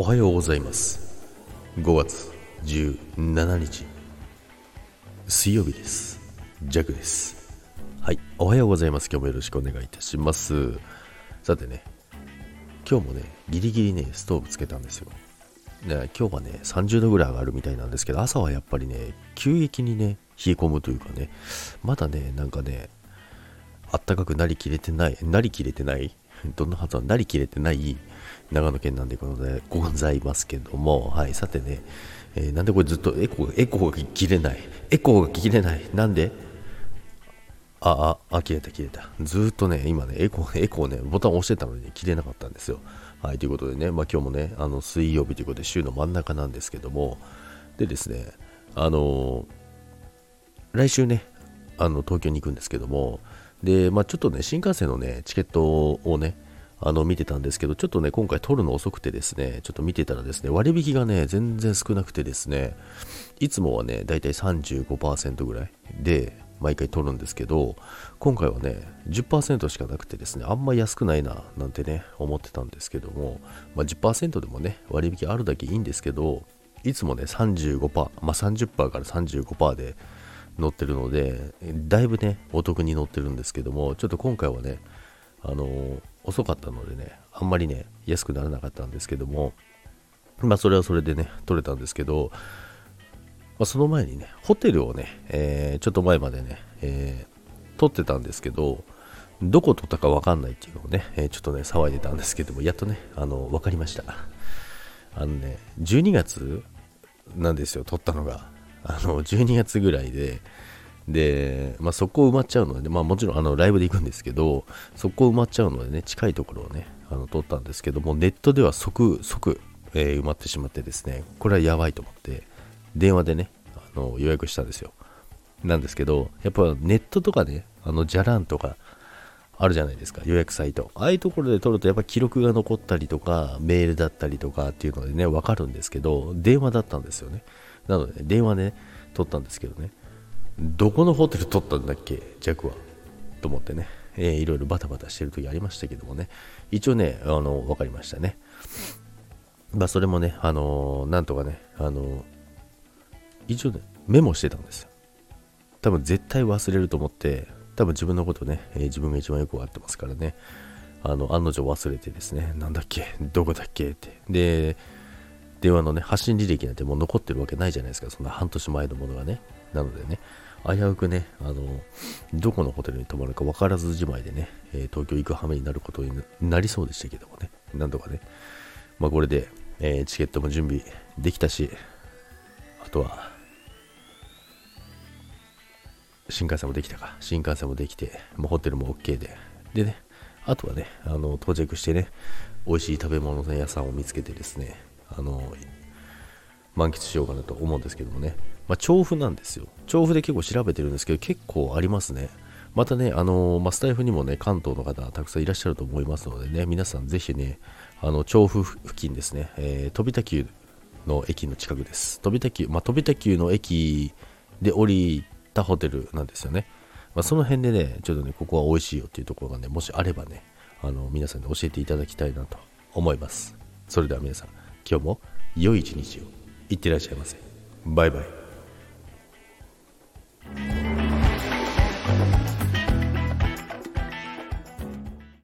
おはようございます。5月17日。水曜日です。ジャクです。はいおはようございます。今日もよろしくお願いいたします。さてね今日もねギリギリねストーブつけたんですよ。ね、今日はね30度ぐらい上がるみたいなんですけど朝はやっぱりね急激にね冷え込むというかねまだねなんかねあったかくなりきれてないなりきれてないどんな発音なりきれてない長野県なんでございますけども、はい、さてね、えー、なんでこれずっとエコー、エコーが切れない。エコーが切れない。なんで？あ、あ、あ、切れた切れた。ずっとね、今ね、エコー、エコーね、ボタン押してたのに、ね、切れなかったんですよ。はい、ということでね、まあ今日もね、あの、水曜日ということで週の真ん中なんですけども、でですね、あのー、来週ね、あの、東京に行くんですけども、で、まあちょっとね、新幹線のね、チケットをね、あの見てたんですけど、ちょっとね、今回取るの遅くてですね、ちょっと見てたらですね、割引がね、全然少なくてですね、いつもはね、だいたい35%ぐらいで、毎回取るんですけど、今回はね、10%しかなくてですね、あんま安くないな、なんてね、思ってたんですけども、まあ、10%でもね、割引あるだけいいんですけど、いつもね、35%、まあ、30%から35%で乗ってるので、だいぶね、お得に乗ってるんですけども、ちょっと今回はね、あのー、遅かったのでね、あんまりね、安くならなかったんですけども、まあ、それはそれでね、取れたんですけど、まあ、その前にね、ホテルをね、えー、ちょっと前までね、えー、取ってたんですけど、どこ取ったか分かんないっていうのをね、えー、ちょっとね、騒いでたんですけども、やっとね、あの、分かりました。あのね、12月なんですよ、取ったのが。あの、12月ぐらいで、で、まあ、そこ埋まっちゃうので、まあ、もちろんあのライブで行くんですけど、そこ埋まっちゃうのでね、近いところをね、あの撮ったんですけども、ネットでは即、即、えー、埋まってしまってですね、これはやばいと思って、電話でね、あの予約したんですよ。なんですけど、やっぱネットとかね、あの、じゃらんとか、あるじゃないですか、予約サイト。ああいうところで撮ると、やっぱ記録が残ったりとか、メールだったりとかっていうのでね、わかるんですけど、電話だったんですよね。なので、電話で、ね、撮ったんですけどね、どこのホテル取ったんだっけ、弱は。と思ってね、えー、いろいろバタバタしてる時ありましたけどもね、一応ね、あの、分かりましたね。まあ、それもね、あのー、なんとかね、あのー、一応ね、メモしてたんですよ。多分絶対忘れると思って、多分自分のことね、えー、自分が一番よくわかってますからね、あの、案の定忘れてですね、なんだっけ、どこだっけ？って。で、電話のね、発信履歴なんてもう残ってるわけないじゃないですか、そんな半年前のものがね。なのでね、危うくね、あの、どこのホテルに泊まるか分からずじまいでね、えー、東京行く羽目になることになりそうでしたけどもね、なんとかね、まあこれで、えー、チケットも準備できたし、あとは、新幹線もできたか、新幹線もできて、もうホテルも OK で、でね、あとはね、あの、到着してね、美味しい食べ物屋さんを見つけてですね、あの、満喫しようかなと思うんですけどもね、まあ、調布なんですよ。調布で結構調べてるんですけど、結構ありますね。またね、あの、ま、スタイフにもね、関東の方たくさんいらっしゃると思いますのでね、皆さんぜひね、あの、調布付近ですね、えー、飛田急の駅の近くです。飛田急、まあ、飛田急の駅で降りたホテルなんですよね。まあ、その辺でね、ちょっとね、ここは美味しいよっていうところがね、もしあればね、あの、皆さんに教えていただきたいなと思います。それでは皆さん、今日も良い一日をいってらっしゃいませ。バイバイ。